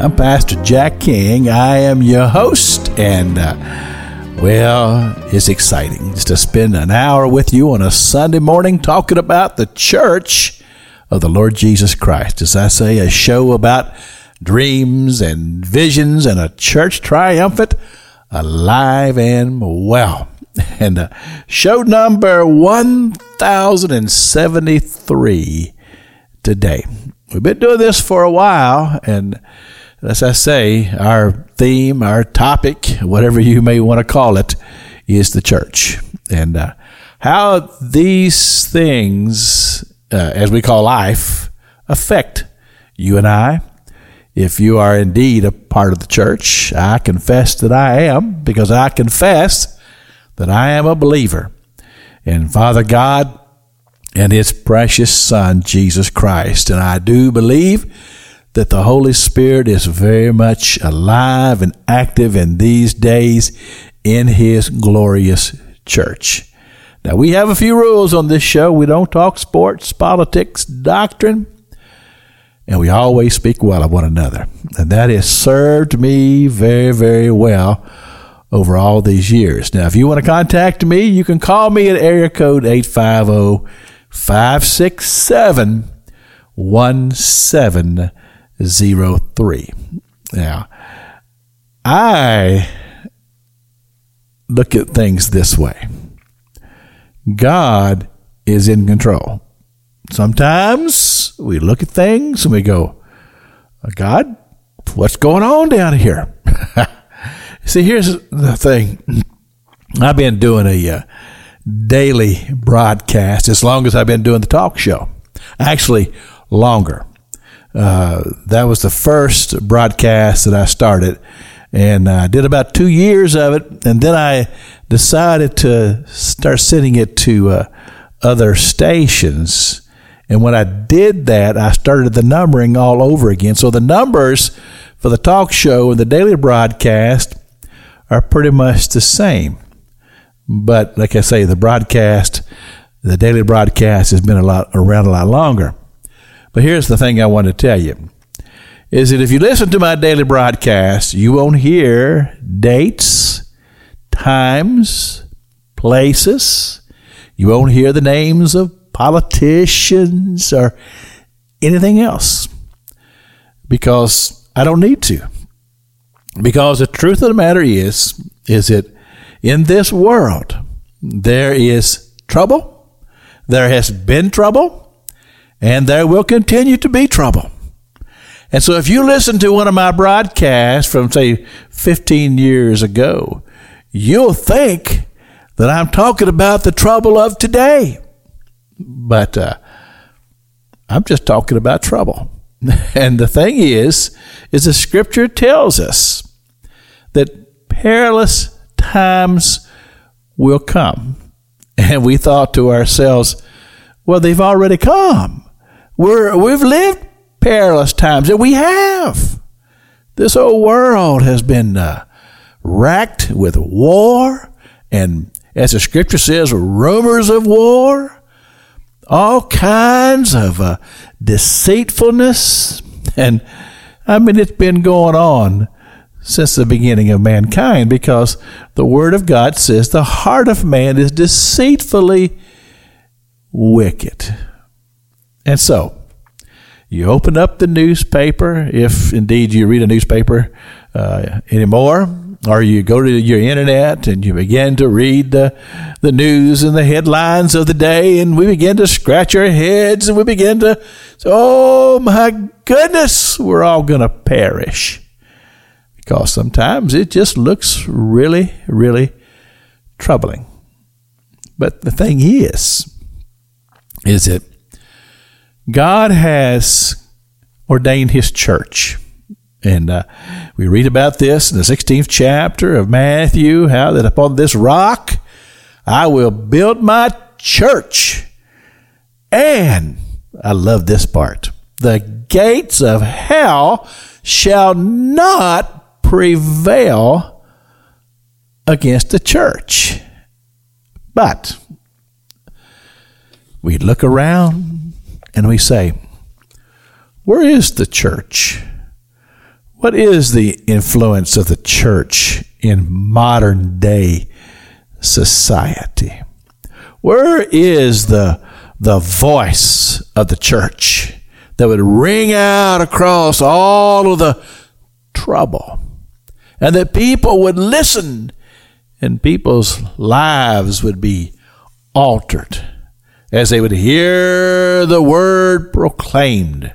I'm Pastor Jack King. I am your host, and uh, well, it's exciting just to spend an hour with you on a Sunday morning talking about the church of the Lord Jesus Christ. As I say, a show about dreams and visions and a church triumphant, alive and well. And uh, show number 1073 today. We've been doing this for a while, and as I say, our theme, our topic, whatever you may want to call it, is the church. And uh, how these things, uh, as we call life, affect you and I. If you are indeed a part of the church, I confess that I am, because I confess that I am a believer in Father God and His precious Son, Jesus Christ. And I do believe that the Holy Spirit is very much alive and active in these days in His glorious church. Now, we have a few rules on this show. We don't talk sports, politics, doctrine, and we always speak well of one another. And that has served me very, very well over all these years. Now, if you want to contact me, you can call me at area code 850 567 03. Now, I look at things this way God is in control. Sometimes we look at things and we go, God, what's going on down here? See, here's the thing. I've been doing a uh, daily broadcast as long as I've been doing the talk show. Actually, longer. Uh, that was the first broadcast that I started, and I did about two years of it, and then I decided to start sending it to uh, other stations. And when I did that, I started the numbering all over again. So the numbers for the talk show and the daily broadcast are pretty much the same. But like I say, the broadcast, the daily broadcast has been a lot around a lot longer. But here's the thing I want to tell you is that if you listen to my daily broadcast, you won't hear dates, times, places. You won't hear the names of politicians or anything else because I don't need to. Because the truth of the matter is, is that in this world, there is trouble. There has been trouble and there will continue to be trouble. And so if you listen to one of my broadcasts from, say, 15 years ago, you'll think that I'm talking about the trouble of today. But uh, I'm just talking about trouble. And the thing is, is the scripture tells us that perilous times will come. And we thought to ourselves, well, they've already come. We're, we've lived perilous times, and we have. This old world has been uh, racked with war, and as the scripture says, rumors of war, all kinds of uh, deceitfulness. And I mean, it's been going on since the beginning of mankind because the Word of God says the heart of man is deceitfully wicked. And so, you open up the newspaper, if indeed you read a newspaper uh, anymore, or you go to your internet and you begin to read the, the news and the headlines of the day, and we begin to scratch our heads and we begin to say, Oh my goodness, we're all going to perish. Because sometimes it just looks really, really troubling. But the thing is, is that God has ordained His church, And uh, we read about this in the 16th chapter of Matthew how that upon this rock I will build my church. And I love this part the gates of hell shall not prevail against the church. But we look around and we say, where is the church? What is the influence of the church in modern day society? Where is the, the voice of the church that would ring out across all of the trouble and that people would listen and people's lives would be altered as they would hear the word proclaimed?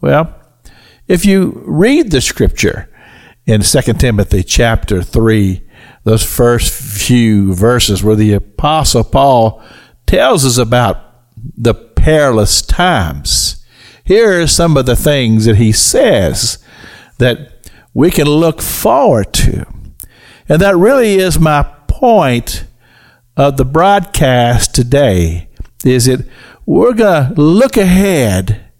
Well, if you read the scripture in 2 Timothy chapter 3, those first few verses where the apostle Paul tells us about the perilous times, here are some of the things that he says that we can look forward to. And that really is my point of the broadcast today is that we're going to look ahead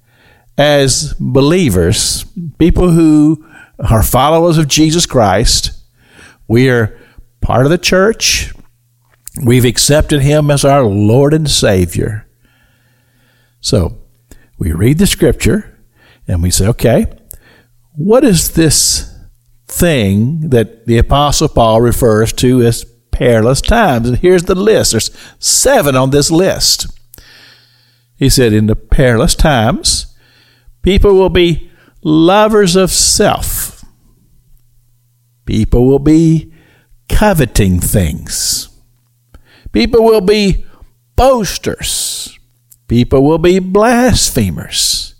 as believers, people who are followers of Jesus Christ. We are part of the church. We've accepted him as our Lord and Savior. So we read the scripture and we say, okay, what is this thing that the Apostle Paul refers to as perilous times? And here's the list. There's seven on this list. He said, in the perilous times, People will be lovers of self. People will be coveting things. People will be boasters. People will be blasphemers.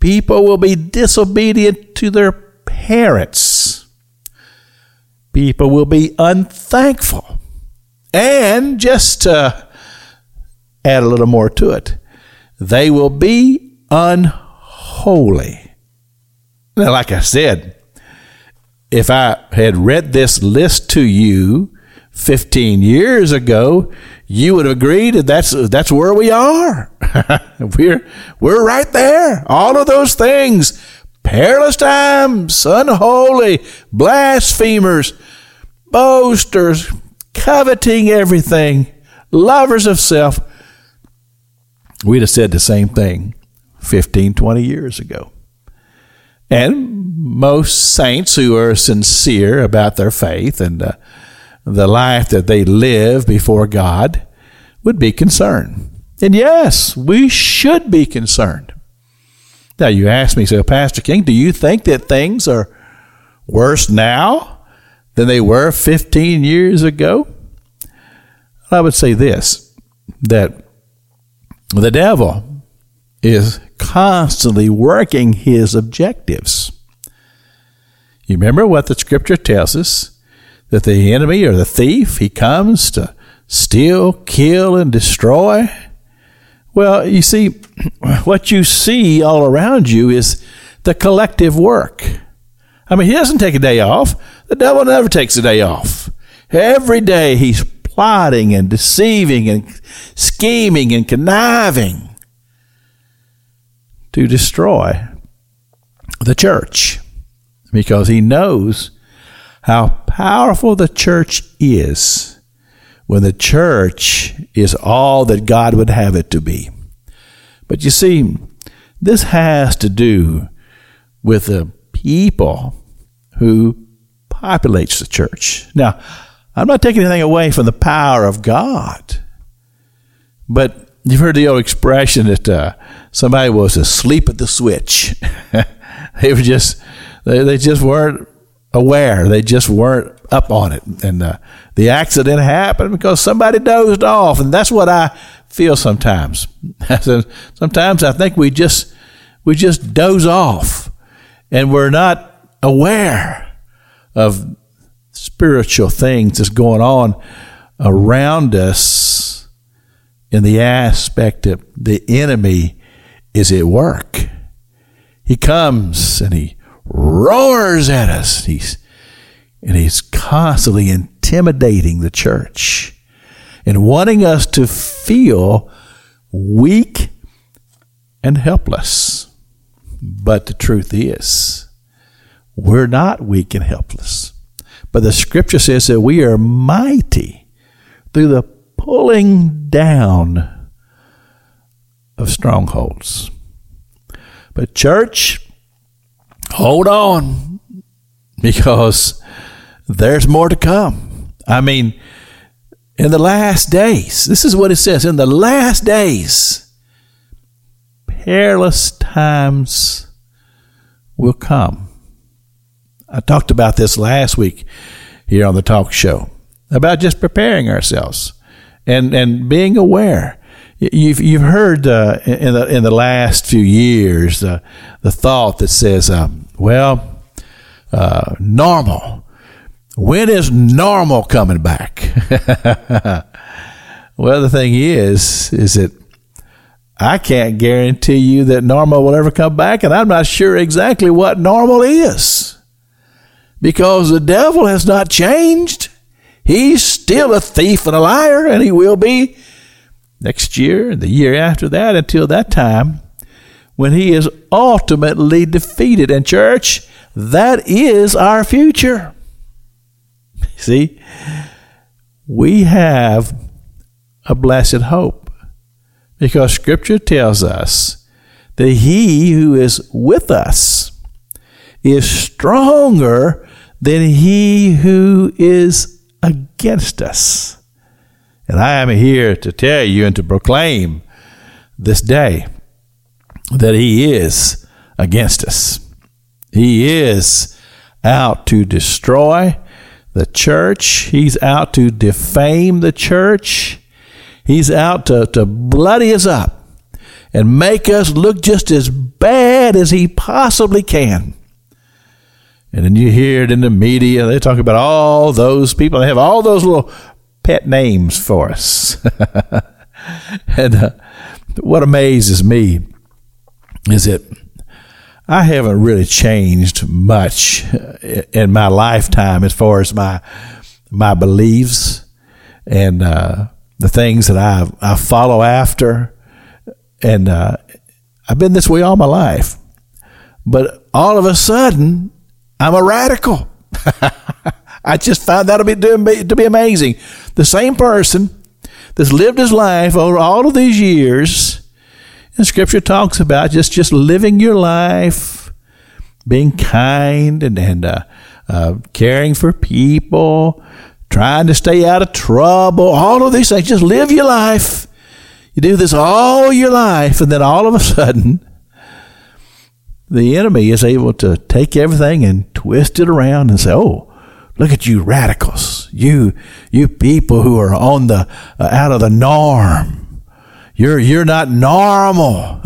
People will be disobedient to their parents. People will be unthankful. And just to add a little more to it, they will be unholy. Now, like I said, if I had read this list to you 15 years ago, you would have agreed that that's, that's where we are. we're, we're right there. All of those things perilous times, unholy, blasphemers, boasters, coveting everything, lovers of self. We'd have said the same thing 15, 20 years ago. And most saints who are sincere about their faith and uh, the life that they live before God would be concerned. And yes, we should be concerned. Now, you ask me, so Pastor King, do you think that things are worse now than they were 15 years ago? I would say this that the devil is constantly working his objectives. You remember what the scripture tells us? That the enemy or the thief, he comes to steal, kill, and destroy. Well, you see, what you see all around you is the collective work. I mean, he doesn't take a day off. The devil never takes a day off. Every day he's plotting and deceiving and scheming and conniving to destroy the church because he knows how powerful the church is when the church is all that God would have it to be. But you see, this has to do with the people who populates the church. Now, I'm not taking anything away from the power of God, but You've heard the old expression that uh, somebody was asleep at the switch. they were just they, they just weren't aware. They just weren't up on it, and uh, the accident happened because somebody dozed off, and that's what I feel sometimes. sometimes I think we just we just doze off, and we're not aware of spiritual things that's going on around us in the aspect of the enemy is at work. He comes and he roars at us. He's and he's constantly intimidating the church and wanting us to feel weak and helpless. But the truth is, we're not weak and helpless. But the scripture says that we are mighty through the pulling down of strongholds. But, church, hold on because there's more to come. I mean, in the last days, this is what it says in the last days, perilous times will come. I talked about this last week here on the talk show about just preparing ourselves and, and being aware. You've, you've heard uh, in, the, in the last few years uh, the thought that says, um, well, uh, normal. When is normal coming back? well, the thing is, is that I can't guarantee you that normal will ever come back, and I'm not sure exactly what normal is. Because the devil has not changed. He's still a thief and a liar, and he will be next year and the year after that until that time when he is ultimately defeated. And, church, that is our future. See, we have a blessed hope because Scripture tells us that he who is with us is stronger than he who is against us. And I am here to tell you and to proclaim this day that He is against us. He is out to destroy the church. He's out to defame the church. He's out to, to bloody us up and make us look just as bad as he possibly can. And then you hear it in the media, they talk about all those people. They have all those little pet names for us. and uh, what amazes me is that I haven't really changed much in my lifetime as far as my my beliefs and uh, the things that I I follow after, and uh, I've been this way all my life. But all of a sudden, I'm a radical. I just found that to be, to be amazing. The same person that's lived his life over all of these years, and Scripture talks about just, just living your life, being kind and, and uh, uh, caring for people, trying to stay out of trouble, all of these things. Just live your life. You do this all your life, and then all of a sudden, the enemy is able to take everything and twist it around and say, oh, Look at you radicals. You, you people who are on the, uh, out of the norm. You're, you're not normal.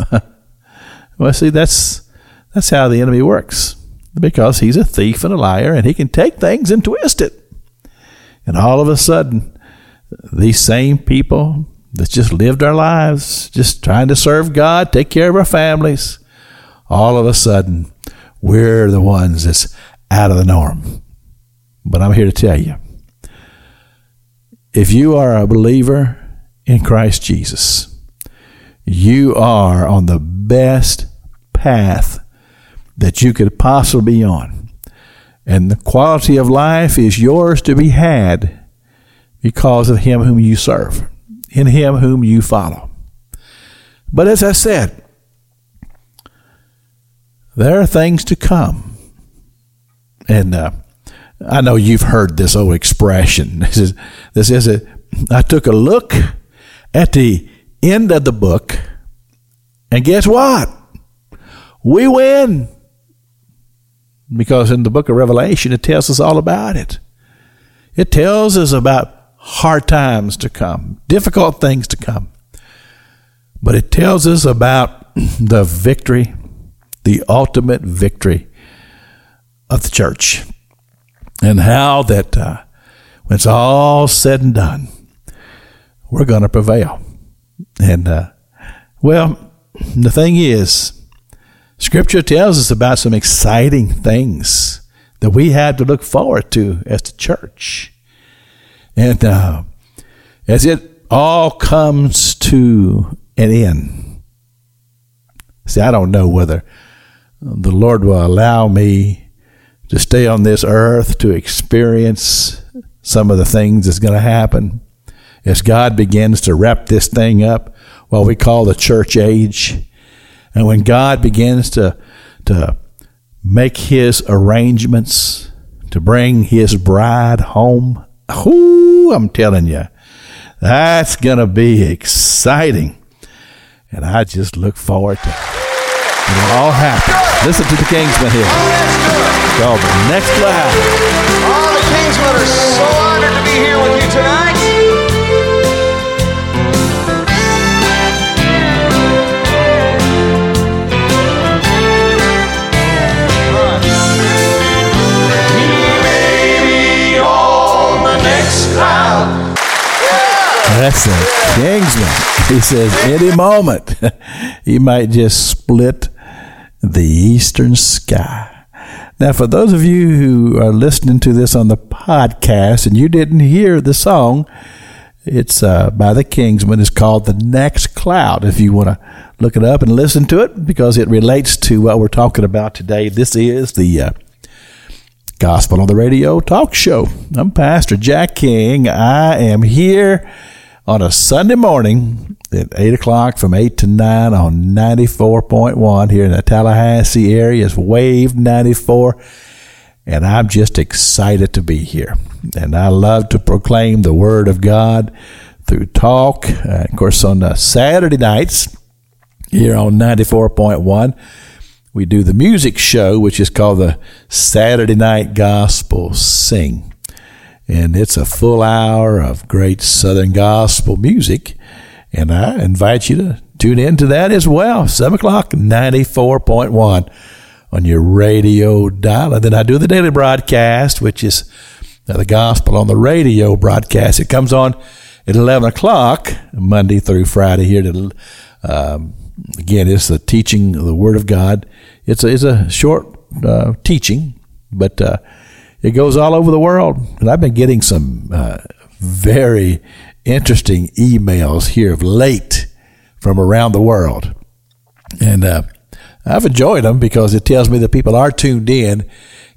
well, see, that's, that's how the enemy works. Because he's a thief and a liar and he can take things and twist it. And all of a sudden, these same people that just lived our lives, just trying to serve God, take care of our families, all of a sudden, we're the ones that's out of the norm. But I'm here to tell you if you are a believer in Christ Jesus, you are on the best path that you could possibly be on. And the quality of life is yours to be had because of Him whom you serve, in Him whom you follow. But as I said, there are things to come. And uh, I know you've heard this old expression. This is, this is a, I took a look at the end of the book, and guess what? We win. Because in the book of Revelation, it tells us all about it. It tells us about hard times to come, difficult things to come. But it tells us about the victory, the ultimate victory of the church and how that uh, when it's all said and done, we're going to prevail. And, uh, well, the thing is, Scripture tells us about some exciting things that we have to look forward to as the church. And uh, as it all comes to an end, see, I don't know whether the Lord will allow me to stay on this earth to experience some of the things that's going to happen as God begins to wrap this thing up, what we call the church age. And when God begins to, to make his arrangements to bring his bride home, whoo, I'm telling you, that's going to be exciting. And I just look forward to it. All happen. Listen to the Kingsmen here. Called the next cloud. All the Kingsmen are so honored to be here with you tonight. That's the Kingsmen. He says any moment he might just split the eastern sky. Now, for those of you who are listening to this on the podcast and you didn't hear the song, it's uh, by the Kingsmen. It's called The Next Cloud. If you want to look it up and listen to it, because it relates to what we're talking about today. This is the uh, Gospel on the Radio talk show. I'm Pastor Jack King. I am here on a Sunday morning at 8 o'clock from 8 to 9 on 94.1 here in the Tallahassee area. It's Wave 94. And I'm just excited to be here. And I love to proclaim the Word of God through talk. Uh, of course, on the Saturday nights here on 94.1, we do the music show, which is called the Saturday Night Gospel Sing. And it's a full hour of great Southern gospel music. And I invite you to tune in to that as well. 7 o'clock, 94.1 on your radio dial. And then I do the daily broadcast, which is the gospel on the radio broadcast. It comes on at 11 o'clock, Monday through Friday here to, um, again, it's the teaching of the Word of God. It's a, it's a short uh, teaching, but uh, it goes all over the world. And I've been getting some uh, very interesting emails here of late from around the world. And uh, I've enjoyed them because it tells me that people are tuned in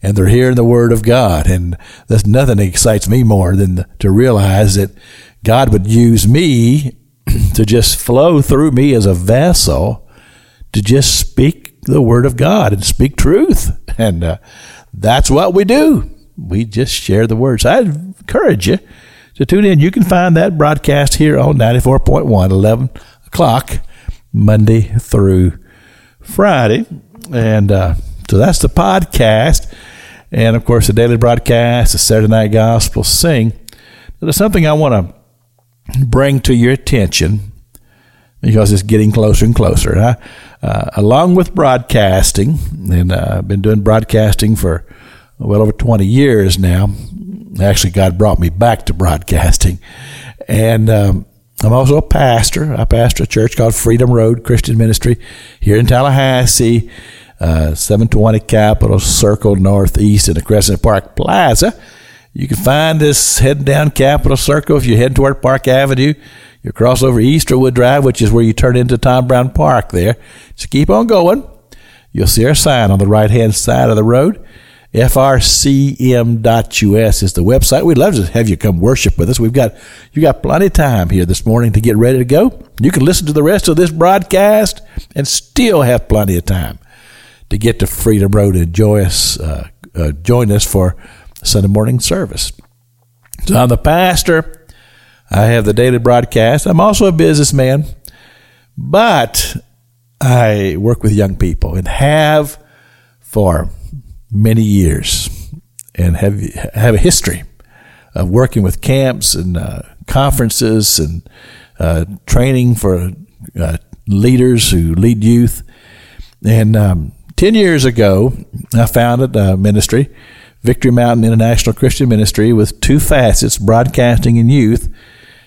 and they're hearing the Word of God. And there's nothing that excites me more than to realize that God would use me to just flow through me as a vessel to just speak the Word of God and speak truth. And uh, that's what we do. We just share the words. I encourage you to tune in. You can find that broadcast here on 94.1, 11 o'clock, Monday through Friday. And uh, so that's the podcast. And of course, the daily broadcast, the Saturday Night Gospel Sing. There's something I want to bring to your attention because it's getting closer and closer. And I, uh, along with broadcasting, and uh, I've been doing broadcasting for well over 20 years now. Actually, God brought me back to broadcasting. And um, I'm also a pastor. I pastor a church called Freedom Road Christian Ministry here in Tallahassee, uh, 720 Capitol Circle Northeast in the Crescent Park Plaza. You can find us heading down Capitol Circle if you're heading toward Park Avenue. You cross over Easterwood Drive, which is where you turn into Tom Brown Park there. So keep on going. You'll see our sign on the right hand side of the road. FRCM.us is the website. We'd love to have you come worship with us. We've got you got plenty of time here this morning to get ready to go. You can listen to the rest of this broadcast and still have plenty of time to get to Freedom Road and join us, uh, uh, join us for Sunday morning service. So I'm the pastor. I have the daily broadcast. I'm also a businessman, but I work with young people and have for many years and have have a history of working with camps and uh, conferences and uh, training for uh, leaders who lead youth. And um, ten years ago, I founded a ministry, Victory Mountain International Christian Ministry, with two facets: broadcasting and youth.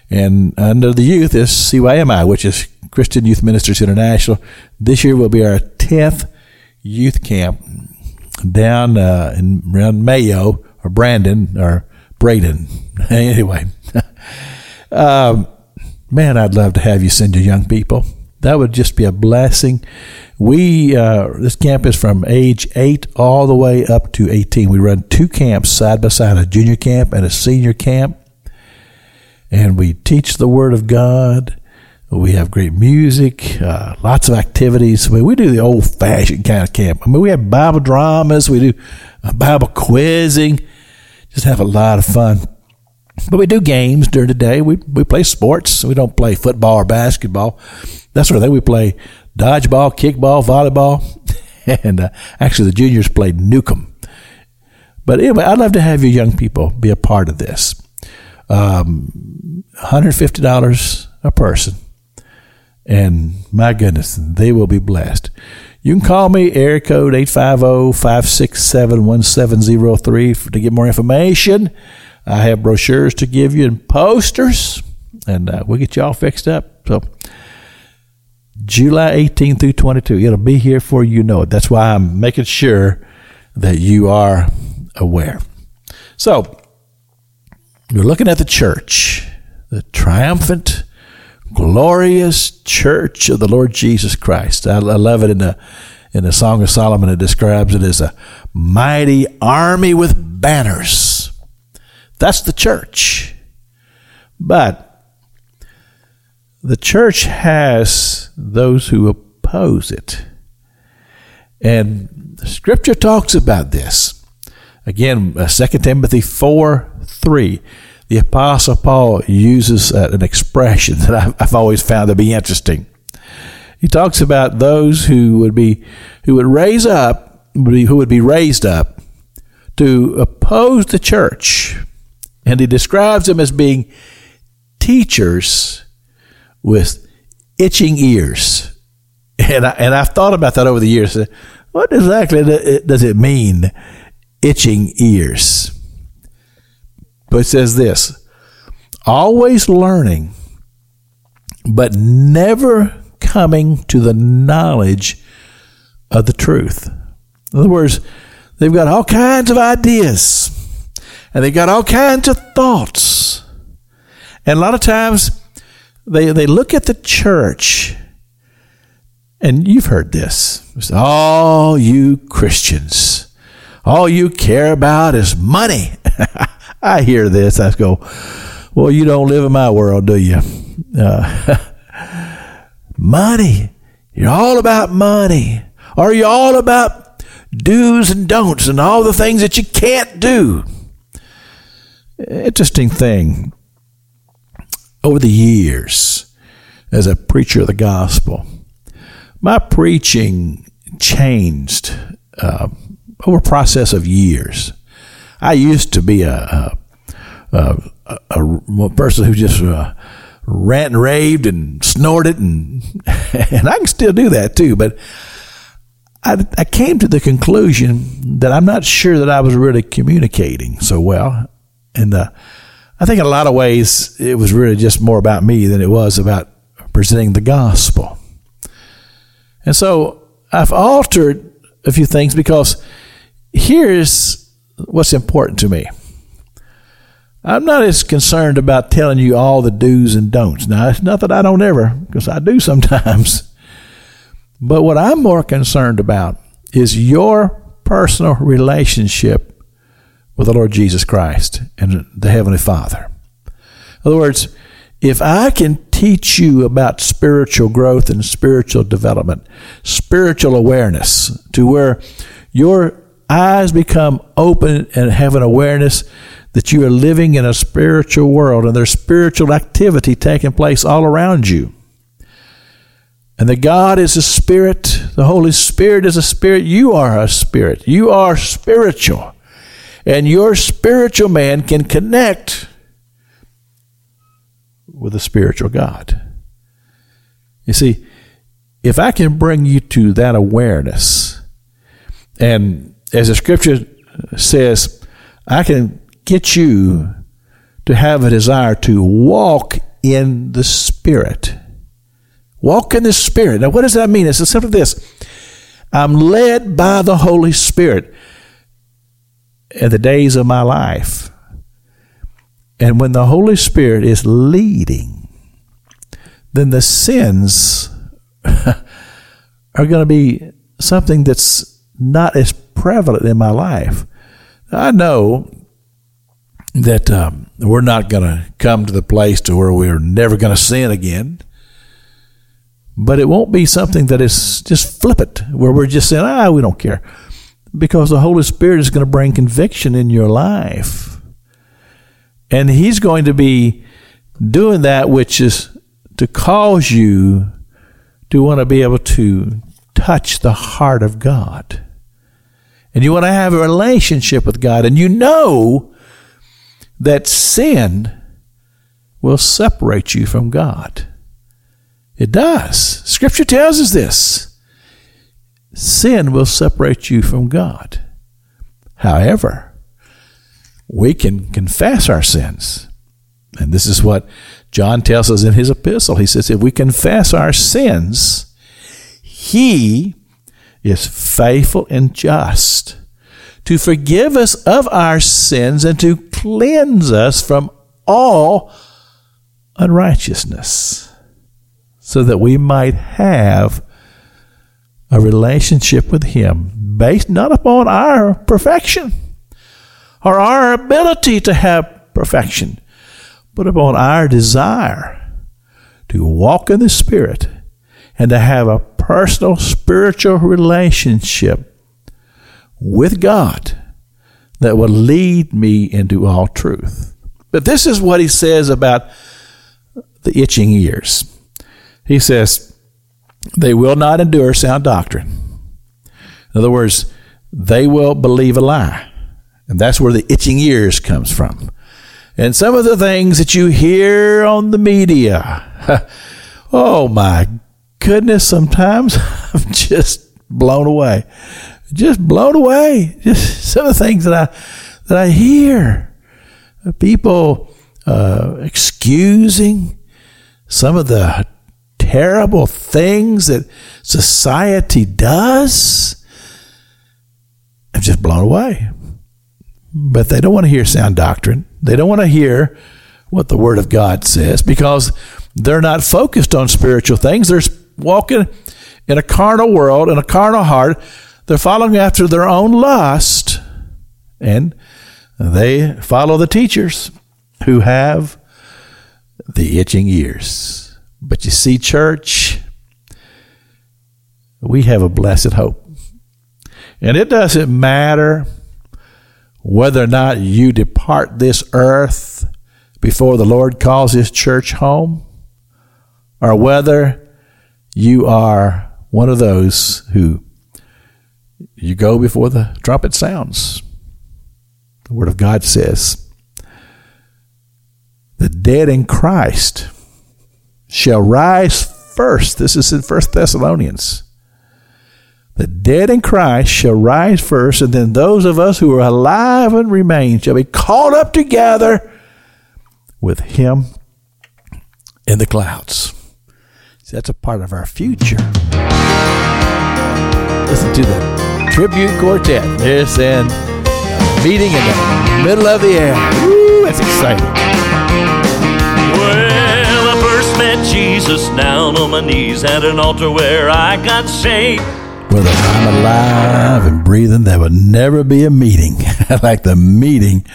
And under the youth is CYMI, which is Christian Youth Ministers International. This year will be our tenth youth camp down uh, in around Mayo or Brandon or Braden. anyway, um, man, I'd love to have you send your young people. That would just be a blessing. We uh, this camp is from age eight all the way up to eighteen. We run two camps side by side, a junior camp and a senior camp, and we teach the Word of God. We have great music, uh, lots of activities. I mean, we do the old fashioned kind of camp. I mean, we have Bible dramas, we do uh, Bible quizzing, just have a lot of fun. But we do games during the day. We we play sports. We don't play football or basketball. That sort of thing. We play dodgeball, kickball, volleyball, and uh, actually the juniors played Newcomb. But anyway, I'd love to have you young people be a part of this. Um, $150 a person. And my goodness, they will be blessed. You can call me, air code 850-567-1703 to get more information. I have brochures to give you and posters, and uh, we'll get you all fixed up. So July 18 through 22, it'll be here for you know it. That's why I'm making sure that you are aware. So we're looking at the church, the triumphant glorious church of the Lord Jesus Christ. I, I love it in the in the Song of Solomon. It describes it as a mighty army with banners. That's the church. But the church has those who oppose it. And scripture talks about this. Again, uh, 2 Timothy 4 3 the Apostle Paul uses uh, an expression that I've always found to be interesting. He talks about those who would be who would raise up, who would be raised up to oppose the church, and he describes them as being teachers with itching ears. And I, and I've thought about that over the years. What exactly does it mean, itching ears? But it says this always learning, but never coming to the knowledge of the truth. In other words, they've got all kinds of ideas and they've got all kinds of thoughts. And a lot of times they, they look at the church, and you've heard this. All you Christians, all you care about is money. I hear this. I go, well, you don't live in my world, do you? Uh, money. You're all about money. Are you all about do's and don'ts and all the things that you can't do? Interesting thing. Over the years, as a preacher of the gospel, my preaching changed uh, over a process of years. I used to be a a, a, a person who just uh, rant and raved and snorted, and and I can still do that too. But I, I came to the conclusion that I'm not sure that I was really communicating so well, and uh, I think in a lot of ways it was really just more about me than it was about presenting the gospel. And so I've altered a few things because here's what's important to me. I'm not as concerned about telling you all the do's and don'ts. Now, it's not that I don't ever, because I do sometimes. But what I'm more concerned about is your personal relationship with the Lord Jesus Christ and the Heavenly Father. In other words, if I can teach you about spiritual growth and spiritual development, spiritual awareness, to where your eyes become open and have an awareness that you are living in a spiritual world and there's spiritual activity taking place all around you. And that God is a spirit, the Holy Spirit is a spirit, you are a spirit. You are spiritual. And your spiritual man can connect with a spiritual God. You see, if I can bring you to that awareness, and as the scripture says, I can get you to have a desire to walk in the Spirit. Walk in the Spirit. Now, what does that mean? It's simply this I'm led by the Holy Spirit the days of my life. And when the Holy Spirit is leading, then the sins are going to be something that's not as prevalent in my life. I know that um, we're not going to come to the place to where we're never going to sin again. But it won't be something that is just flippant, where we're just saying, ah, we don't care. Because the Holy Spirit is going to bring conviction in your life. And He's going to be doing that which is to cause you to want to be able to touch the heart of God. And you want to have a relationship with God. And you know that sin will separate you from God. It does. Scripture tells us this. Sin will separate you from God. However, we can confess our sins. And this is what John tells us in his epistle. He says, if we confess our sins, he is faithful and just to forgive us of our sins and to cleanse us from all unrighteousness so that we might have a relationship with Him based not upon our perfection or our ability to have perfection, but upon our desire to walk in the Spirit and to have a personal spiritual relationship with God that will lead me into all truth. But this is what he says about the itching ears. He says, they will not endure sound doctrine. In other words, they will believe a lie. And that's where the itching ears comes from. And some of the things that you hear on the media, oh my goodness, sometimes I'm just blown away. Just blown away. Just some of the things that I that I hear. People uh, excusing some of the terrible things that society does, I'm just blown away. But they don't want to hear sound doctrine. They don't want to hear what the Word of God says because they're not focused on spiritual things. They're walking in a carnal world, in a carnal heart. They're following after their own lust, and they follow the teachers who have the itching ears. But you see, church, we have a blessed hope. And it doesn't matter whether or not you depart this earth before the Lord calls his church home, or whether you are one of those who you go before the trumpet sounds. The Word of God says, the dead in Christ shall rise first. This is in First Thessalonians. The dead in Christ shall rise first, and then those of us who are alive and remain shall be caught up together with him in the clouds. See, that's a part of our future. Listen to the tribute quartet. They're saying meeting in the middle of the air. Woo, that's exciting. Jesus down on my knees at an altar where I got saved. Whether I'm alive and breathing, there will never be a meeting like the meeting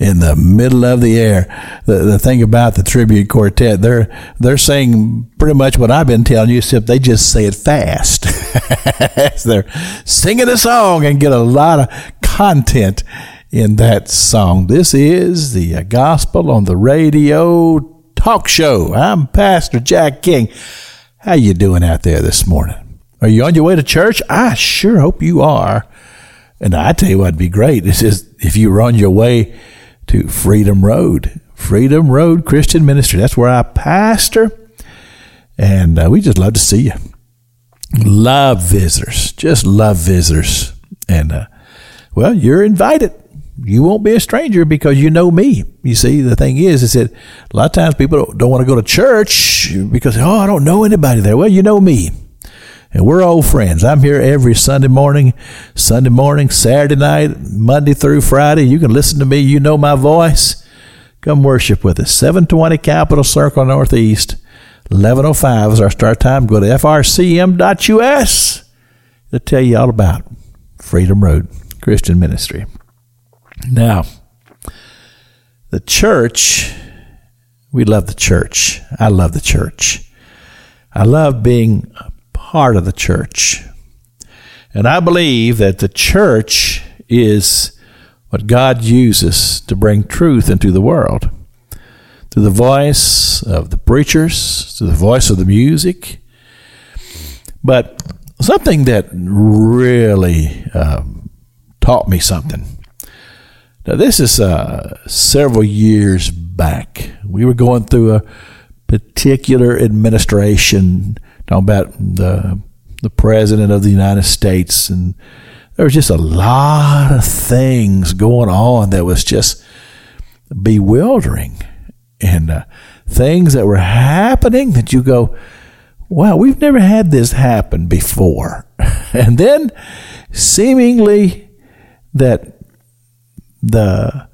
in the middle of the air. The, the thing about the tribute quartet, they're they're saying pretty much what I've been telling you, except they just say it fast. they're singing a song and get a lot of content in that song. This is the uh, Gospel on the Radio talk show. I'm Pastor Jack King. How you doing out there this morning? Are you on your way to church? I sure hope you are. And I tell you what'd be great is if you were on your way to Freedom Road, Freedom Road Christian Ministry. That's where I pastor, and uh, we just love to see you. Love visitors, just love visitors, and uh, well, you're invited you won't be a stranger because you know me. You see, the thing is, is that a lot of times people don't, don't want to go to church because, oh, I don't know anybody there. Well, you know me. And we're old friends. I'm here every Sunday morning, Sunday morning, Saturday night, Monday through Friday. You can listen to me. You know my voice. Come worship with us. 720 Capitol Circle Northeast. 1105 is our start time. Go to frcm.us to tell you all about Freedom Road Christian Ministry. Now, the church, we love the church. I love the church. I love being a part of the church. And I believe that the church is what God uses to bring truth into the world through the voice of the preachers, through the voice of the music. But something that really um, taught me something. Now, this is uh, several years back. We were going through a particular administration, talking about the the president of the United States, and there was just a lot of things going on that was just bewildering and uh, things that were happening that you go, wow, we've never had this happen before. and then seemingly that the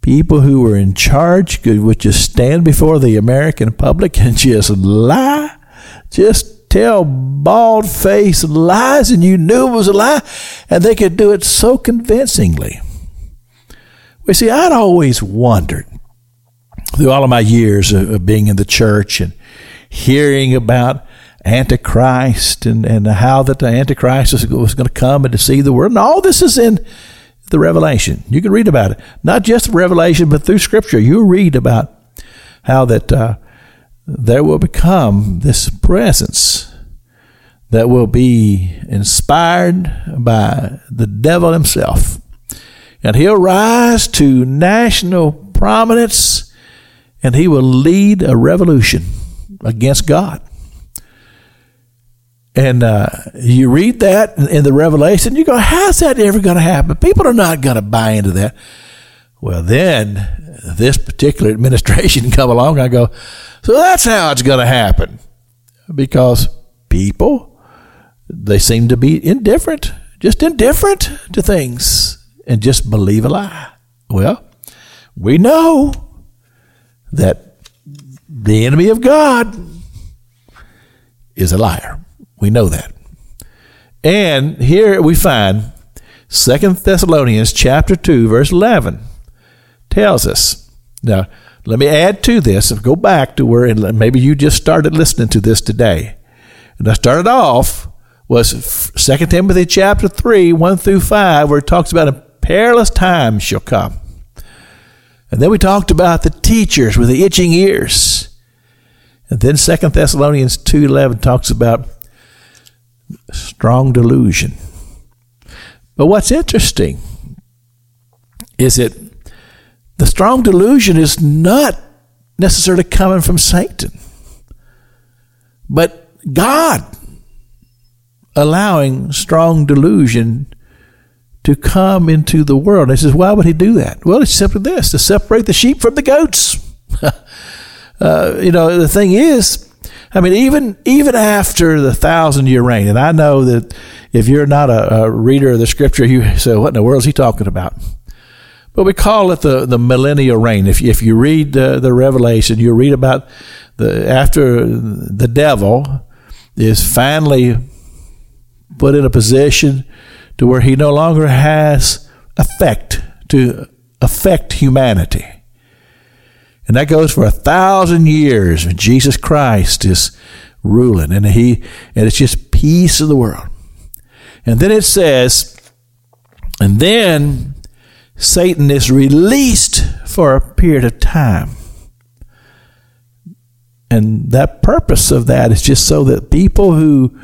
people who were in charge could would just stand before the American public and just lie, just tell bald faced lies, and you knew it was a lie, and they could do it so convincingly. Well, see, I'd always wondered through all of my years of being in the church and hearing about Antichrist and, and how that the Antichrist was, was going to come and deceive the world. And all this is in the Revelation. You can read about it. Not just Revelation, but through Scripture. You read about how that uh, there will become this presence that will be inspired by the devil himself. And he'll rise to national prominence and he will lead a revolution against God. And uh, you read that in the Revelation, you go, how's that ever going to happen? People are not going to buy into that. Well, then this particular administration come along, I go, so that's how it's going to happen. Because people, they seem to be indifferent, just indifferent to things and just believe a lie. Well, we know that the enemy of God is a liar. We know that. And here we find Second Thessalonians chapter 2 verse 11 tells us. Now, let me add to this and go back to where maybe you just started listening to this today. And I started off was Second Timothy chapter 3 1 through 5 where it talks about a perilous time shall come. And then we talked about the teachers with the itching ears. And then Second Thessalonians 2:11 talks about strong delusion. But what's interesting is that the strong delusion is not necessarily coming from Satan, but God allowing strong delusion to come into the world. And he says, why would he do that? Well, it's simply this to separate the sheep from the goats. uh, you know, the thing is, I mean, even even after the thousand year reign, and I know that if you're not a, a, reader of the scripture, you say, "What in the world is he talking about?" But we call it the the millennial reign. If if you read the, the Revelation, you read about the after the devil is finally put in a position to where he no longer has effect to affect humanity. And that goes for a thousand years. Jesus Christ is ruling, and he and it's just peace of the world. And then it says, and then Satan is released for a period of time. And that purpose of that is just so that people who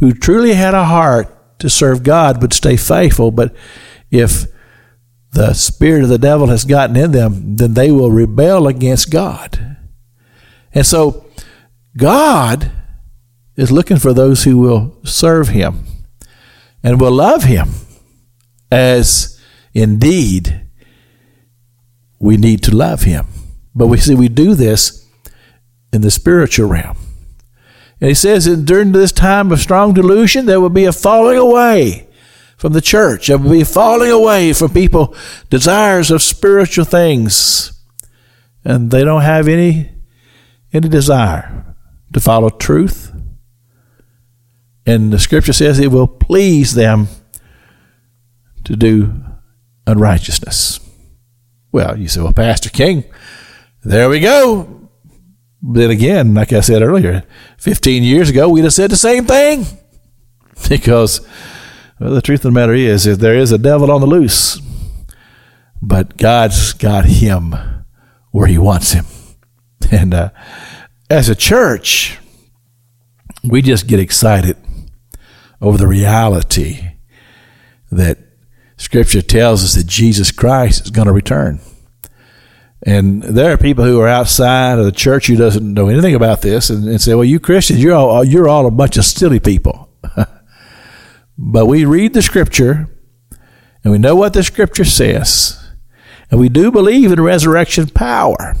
who truly had a heart to serve God would stay faithful. But if the spirit of the devil has gotten in them, then they will rebel against God. And so God is looking for those who will serve him and will love him as indeed we need to love him. But we see we do this in the spiritual realm. And he says that during this time of strong delusion, there will be a falling away from the church. There will be falling away from people desires of spiritual things. And they don't have any any desire to follow truth. And the scripture says it will please them to do unrighteousness. Well, you say, well, Pastor King, there we go. Then again, like I said earlier, 15 years ago, we'd have said the same thing. Because well, the truth of the matter is, is there is a devil on the loose, but God's got him where he wants him. And uh, as a church, we just get excited over the reality that Scripture tells us that Jesus Christ is going to return. And there are people who are outside of the church who doesn't know anything about this and, and say, "Well, you Christians, you're all you're all a bunch of silly people." But we read the Scripture, and we know what the Scripture says, and we do believe in resurrection power,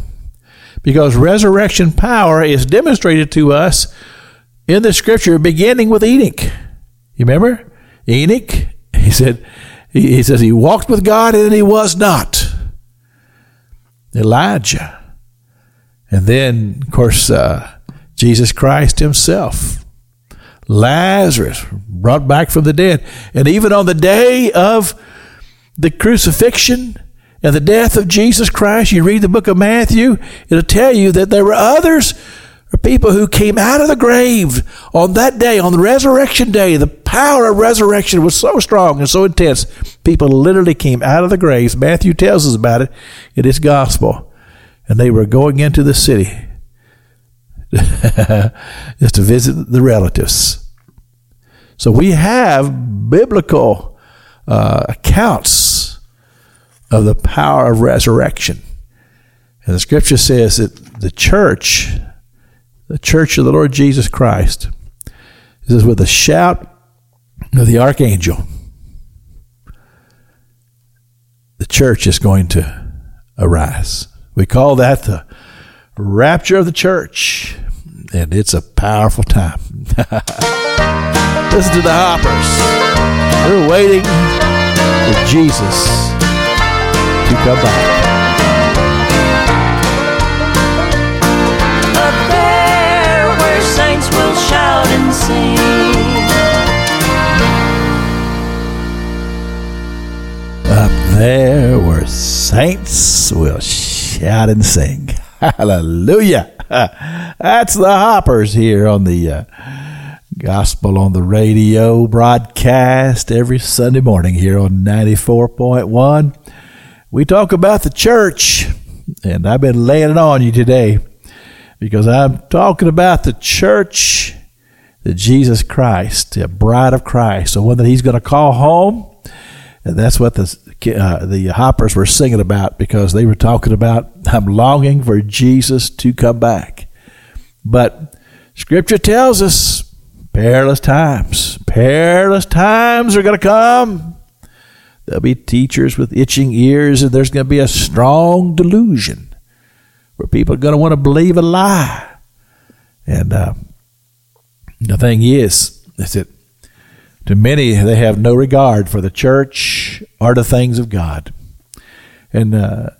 because resurrection power is demonstrated to us in the Scripture, beginning with Enoch. You remember Enoch? He said, he, says he walked with God and he was not. Elijah. And then, of course, uh, Jesus Christ himself. Lazarus brought back from the dead. And even on the day of the crucifixion and the death of Jesus Christ, you read the book of Matthew, it'll tell you that there were others or people who came out of the grave on that day, on the resurrection day. The power of resurrection was so strong and so intense. People literally came out of the graves. Matthew tells us about it in his gospel. And they were going into the city just to visit the relatives. So we have biblical uh, accounts of the power of resurrection. And the scripture says that the church, the church of the Lord Jesus Christ, is with a shout of the archangel. The church is going to arise. We call that the rapture of the church, and it's a powerful time. Listen to the hoppers. They're waiting for Jesus to come back. Up there where saints will shout and sing. Up there where saints will shout and sing. Hallelujah. That's the hoppers here on the uh, Gospel on the Radio broadcast every Sunday morning here on 94.1. We talk about the church, and I've been laying it on you today because I'm talking about the church, the Jesus Christ, the bride of Christ, the one that He's going to call home. And that's what the uh, the hoppers were singing about because they were talking about I'm longing for Jesus to come back. But Scripture tells us perilous times, perilous times are going to come. There'll be teachers with itching ears, and there's going to be a strong delusion where people are going to want to believe a lie. And uh, the thing is, is that to many, they have no regard for the church or the things of God. And uh,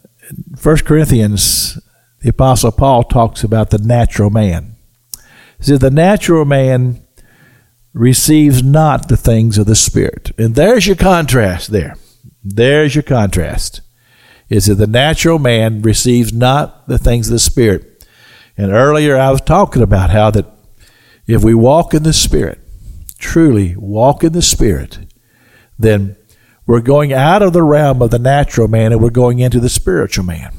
1 Corinthians, the Apostle Paul talks about the natural man. He says, The natural man receives not the things of the Spirit. And there's your contrast there. There's your contrast. Is that the natural man receives not the things of the Spirit. And earlier I was talking about how that if we walk in the Spirit, truly walk in the Spirit, then we're going out of the realm of the natural man and we're going into the spiritual man.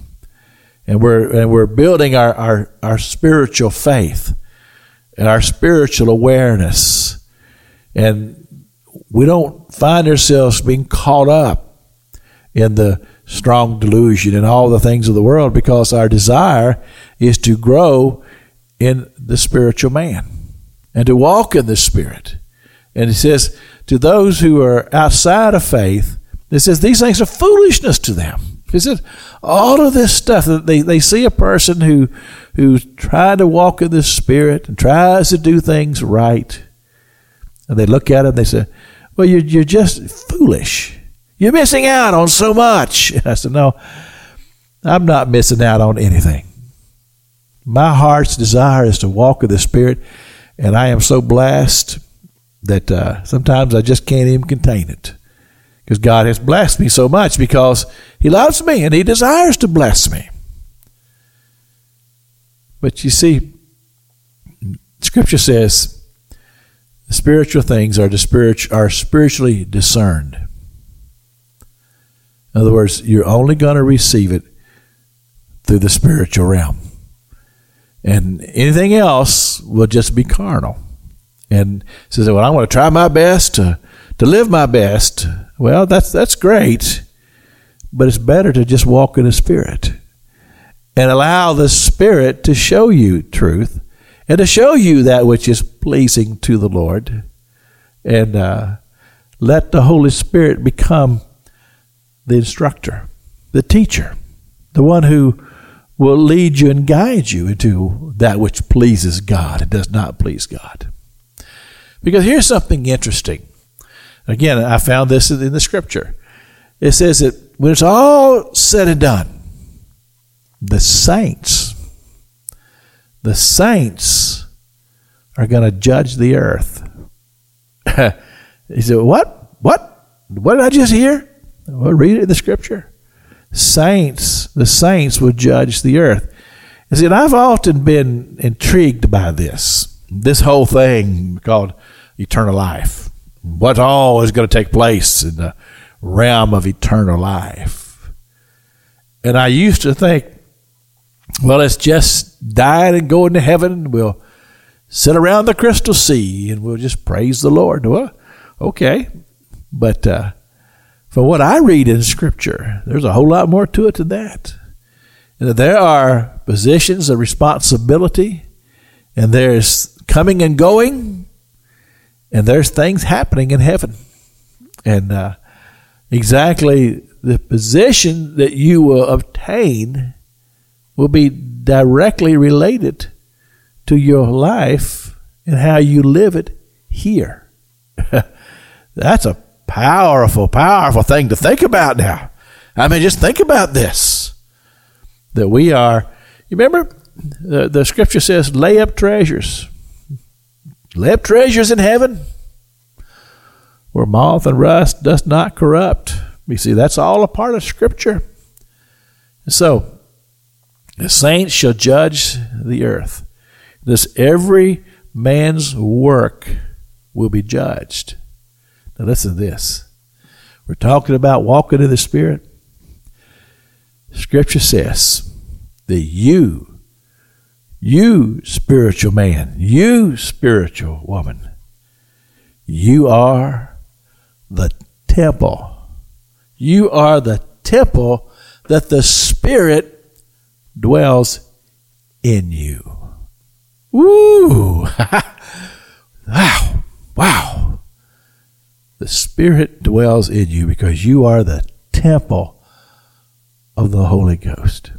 And we're and we're building our, our, our spiritual faith and our spiritual awareness. And we don't find ourselves being caught up in the strong delusion and all the things of the world because our desire is to grow in the spiritual man and to walk in the spirit. And it says, to those who are outside of faith, it says these things are foolishness to them. He says all of this stuff that they, they see a person who who's trying to walk in the spirit and tries to do things right, and they look at him they say, "Well, you're you're just foolish. You're missing out on so much." And I said, "No, I'm not missing out on anything. My heart's desire is to walk in the spirit, and I am so blessed that uh, sometimes I just can't even contain it." because God has blessed me so much because He loves me and He desires to bless me. But you see, Scripture says spiritual things are, spirit, are spiritually discerned. In other words, you're only going to receive it through the spiritual realm. And anything else will just be carnal. And says, well, I want to try my best to, to live my best well, that's that's great, but it's better to just walk in the Spirit and allow the Spirit to show you truth and to show you that which is pleasing to the Lord, and uh, let the Holy Spirit become the instructor, the teacher, the one who will lead you and guide you into that which pleases God and does not please God. Because here's something interesting. Again, I found this in the scripture. It says that when it's all said and done, the saints, the saints are going to judge the earth. he said, What? What? What did I just hear? Well, read it in the scripture. Saints, the saints will judge the earth. You see, and I've often been intrigued by this, this whole thing called eternal life what all is going to take place in the realm of eternal life. And I used to think, well, it's just dying and going to heaven. We'll sit around the crystal sea and we'll just praise the Lord. Well, okay. But uh, from what I read in Scripture, there's a whole lot more to it than that. There are positions of responsibility, and there's coming and going, and there's things happening in heaven. And uh, exactly the position that you will obtain will be directly related to your life and how you live it here. That's a powerful, powerful thing to think about now. I mean, just think about this that we are, you remember the, the scripture says, lay up treasures Up treasures in heaven where moth and rust does not corrupt. You see, that's all a part of Scripture. so, the saints shall judge the earth. This every man's work will be judged. Now, listen to this. We're talking about walking in the Spirit. Scripture says that you you, spiritual man, you, spiritual woman, you are the temple. You are the temple that the Spirit dwells in you. Woo! wow! Wow! The Spirit dwells in you because you are the temple of the Holy Ghost.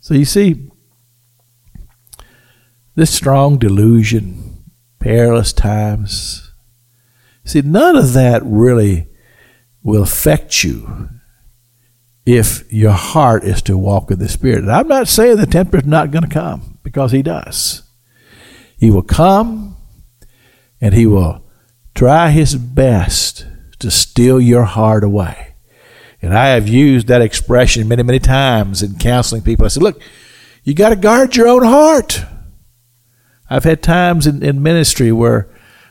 So you see, this strong delusion, perilous times. See, none of that really will affect you if your heart is to walk in the Spirit. And I'm not saying the tempter is not going to come, because he does. He will come and he will try his best to steal your heart away. And I have used that expression many, many times in counseling people. I said, look, you got to guard your own heart. I've had times in, in ministry where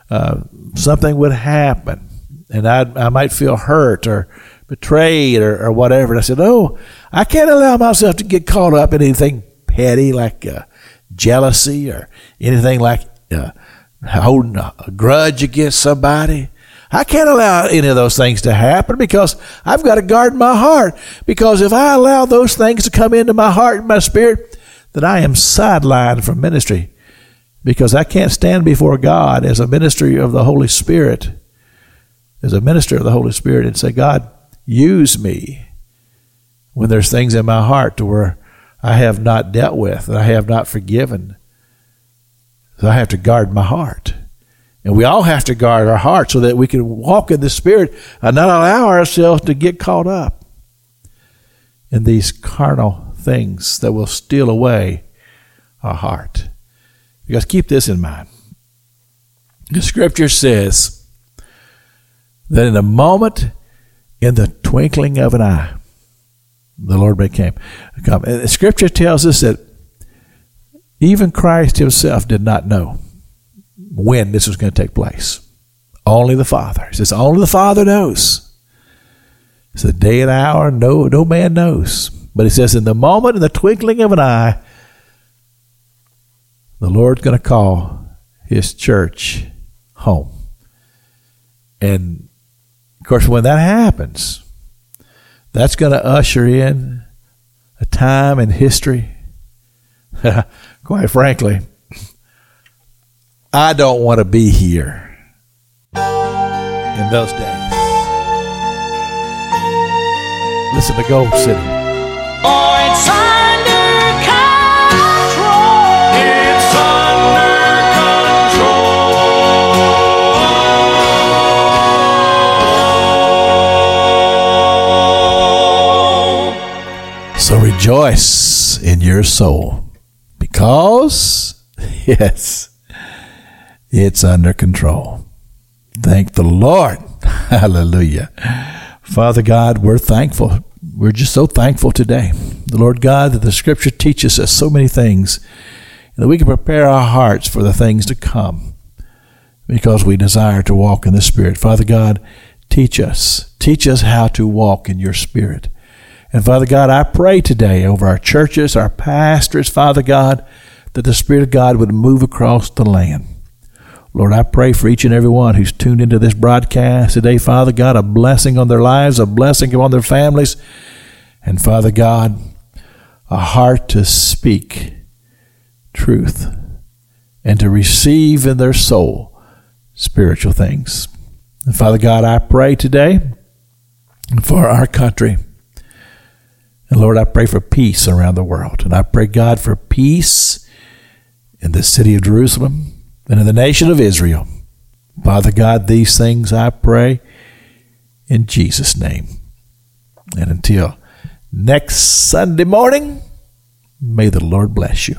uh, something would happen and I'd, I might feel hurt or betrayed or, or, whatever. And I said, Oh, I can't allow myself to get caught up in anything petty like uh, jealousy or anything like uh, holding a grudge against somebody. I can't allow any of those things to happen because I've got to guard my heart. Because if I allow those things to come into my heart and my spirit, then I am sidelined from ministry because I can't stand before God as a ministry of the Holy Spirit, as a minister of the Holy Spirit, and say, God, use me. when there's things in my heart to where I have not dealt with, that I have not forgiven. So I have to guard my heart. And we all have to guard our heart so that we can walk in the Spirit and not allow ourselves to get caught up in these carnal things that will steal away our heart. Because keep this in mind. The scripture says that in a moment, in the twinkling of an eye, the Lord became. Come. And the scripture tells us that even Christ himself did not know when this was going to take place. Only the Father. He says, only the Father knows. It's the day and hour, no, no man knows. But he says, in the moment, in the twinkling of an eye, the Lord's going to call his church home. And of course, when that happens, that's going to usher in a time in history. Quite frankly, I don't want to be here in those days. Listen to Gold City. Oh, So rejoice in your soul because, yes, it's under control. Thank the Lord. Hallelujah. Father God, we're thankful. We're just so thankful today. The Lord God, that the scripture teaches us so many things, that we can prepare our hearts for the things to come because we desire to walk in the Spirit. Father God, teach us. Teach us how to walk in your Spirit. And Father God, I pray today over our churches, our pastors, Father God, that the Spirit of God would move across the land. Lord, I pray for each and every one who's tuned into this broadcast today, Father God, a blessing on their lives, a blessing upon their families, and Father God, a heart to speak truth and to receive in their soul spiritual things. And Father God, I pray today for our country. And Lord, I pray for peace around the world. And I pray, God, for peace in the city of Jerusalem and in the nation of Israel. Father God, these things I pray in Jesus' name. And until next Sunday morning, may the Lord bless you.